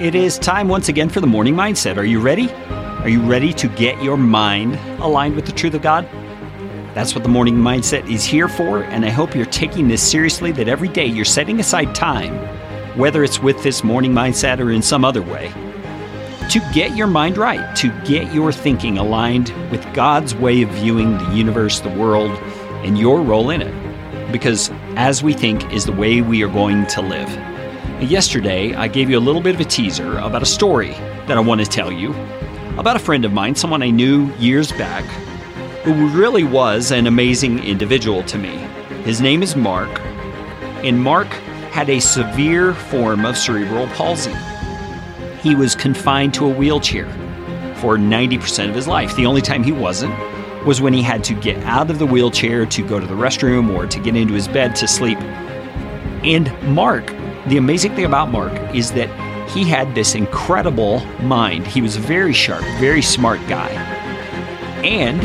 It is time once again for the morning mindset. Are you ready? Are you ready to get your mind aligned with the truth of God? That's what the morning mindset is here for, and I hope you're taking this seriously that every day you're setting aside time, whether it's with this morning mindset or in some other way, to get your mind right, to get your thinking aligned with God's way of viewing the universe, the world, and your role in it. Because as we think is the way we are going to live. Yesterday, I gave you a little bit of a teaser about a story that I want to tell you about a friend of mine, someone I knew years back, who really was an amazing individual to me. His name is Mark, and Mark had a severe form of cerebral palsy. He was confined to a wheelchair for 90% of his life. The only time he wasn't was when he had to get out of the wheelchair to go to the restroom or to get into his bed to sleep. And Mark the amazing thing about Mark is that he had this incredible mind. He was a very sharp, very smart guy. And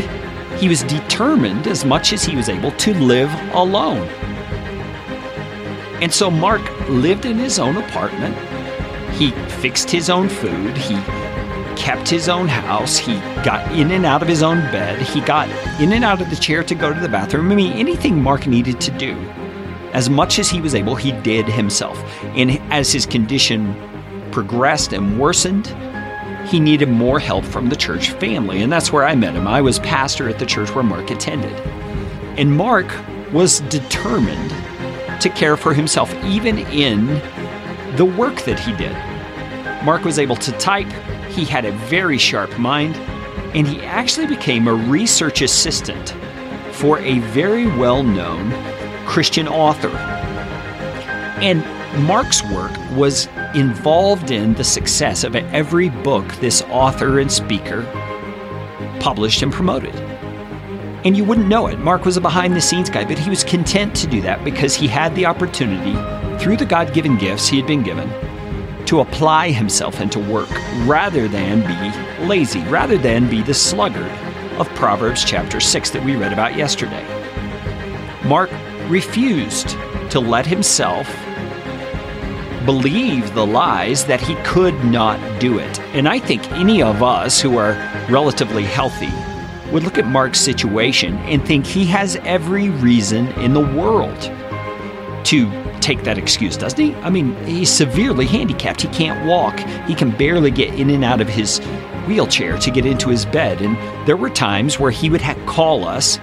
he was determined as much as he was able to live alone. And so Mark lived in his own apartment. He fixed his own food. He kept his own house. He got in and out of his own bed. He got in and out of the chair to go to the bathroom. I mean, anything Mark needed to do as much as he was able, he did himself. And as his condition progressed and worsened, he needed more help from the church family. And that's where I met him. I was pastor at the church where Mark attended. And Mark was determined to care for himself, even in the work that he did. Mark was able to type, he had a very sharp mind, and he actually became a research assistant for a very well known Christian author. And Mark's work was involved in the success of every book this author and speaker published and promoted. And you wouldn't know it. Mark was a behind the scenes guy, but he was content to do that because he had the opportunity, through the God given gifts he had been given, to apply himself into work rather than be lazy, rather than be the sluggard of Proverbs chapter 6 that we read about yesterday. Mark refused to let himself believe the lies that he could not do it. And I think any of us who are relatively healthy would look at Mark's situation and think he has every reason in the world to take that excuse, doesn't he? I mean, he's severely handicapped. He can't walk, he can barely get in and out of his wheelchair to get into his bed. And there were times where he would ha- call us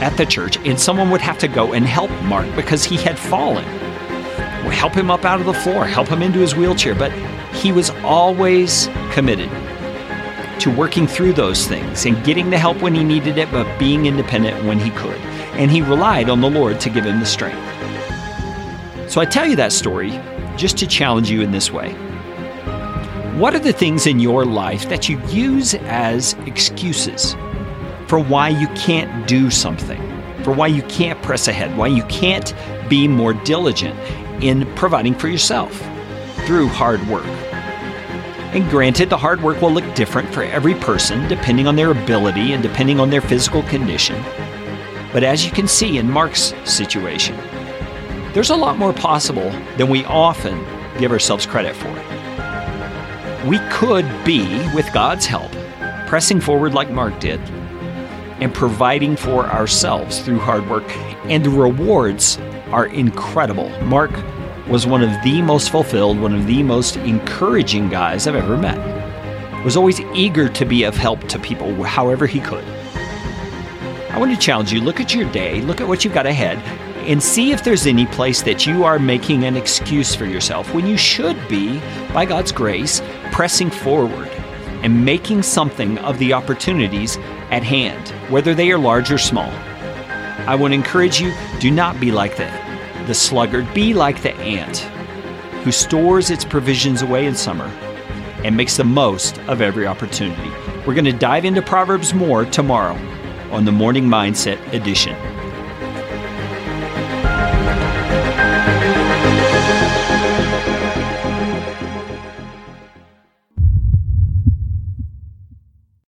at the church, and someone would have to go and help Mark because he had fallen. Help him up out of the floor, help him into his wheelchair. But he was always committed to working through those things and getting the help when he needed it, but being independent when he could. And he relied on the Lord to give him the strength. So I tell you that story just to challenge you in this way. What are the things in your life that you use as excuses for why you can't do something, for why you can't press ahead, why you can't be more diligent in providing for yourself through hard work. And granted, the hard work will look different for every person depending on their ability and depending on their physical condition. But as you can see in Mark's situation, there's a lot more possible than we often give ourselves credit for. We could be, with God's help, pressing forward like Mark did, and providing for ourselves through hard work. And the rewards are incredible. Mark was one of the most fulfilled, one of the most encouraging guys I've ever met. Was always eager to be of help to people however he could. I want to challenge you look at your day, look at what you've got ahead, and see if there's any place that you are making an excuse for yourself when you should be, by God's grace, pressing forward and making something of the opportunities at hand, whether they are large or small. I would encourage you do not be like the, the sluggard, be like the ant who stores its provisions away in summer and makes the most of every opportunity. We're going to dive into Proverbs more tomorrow on the Morning Mindset edition.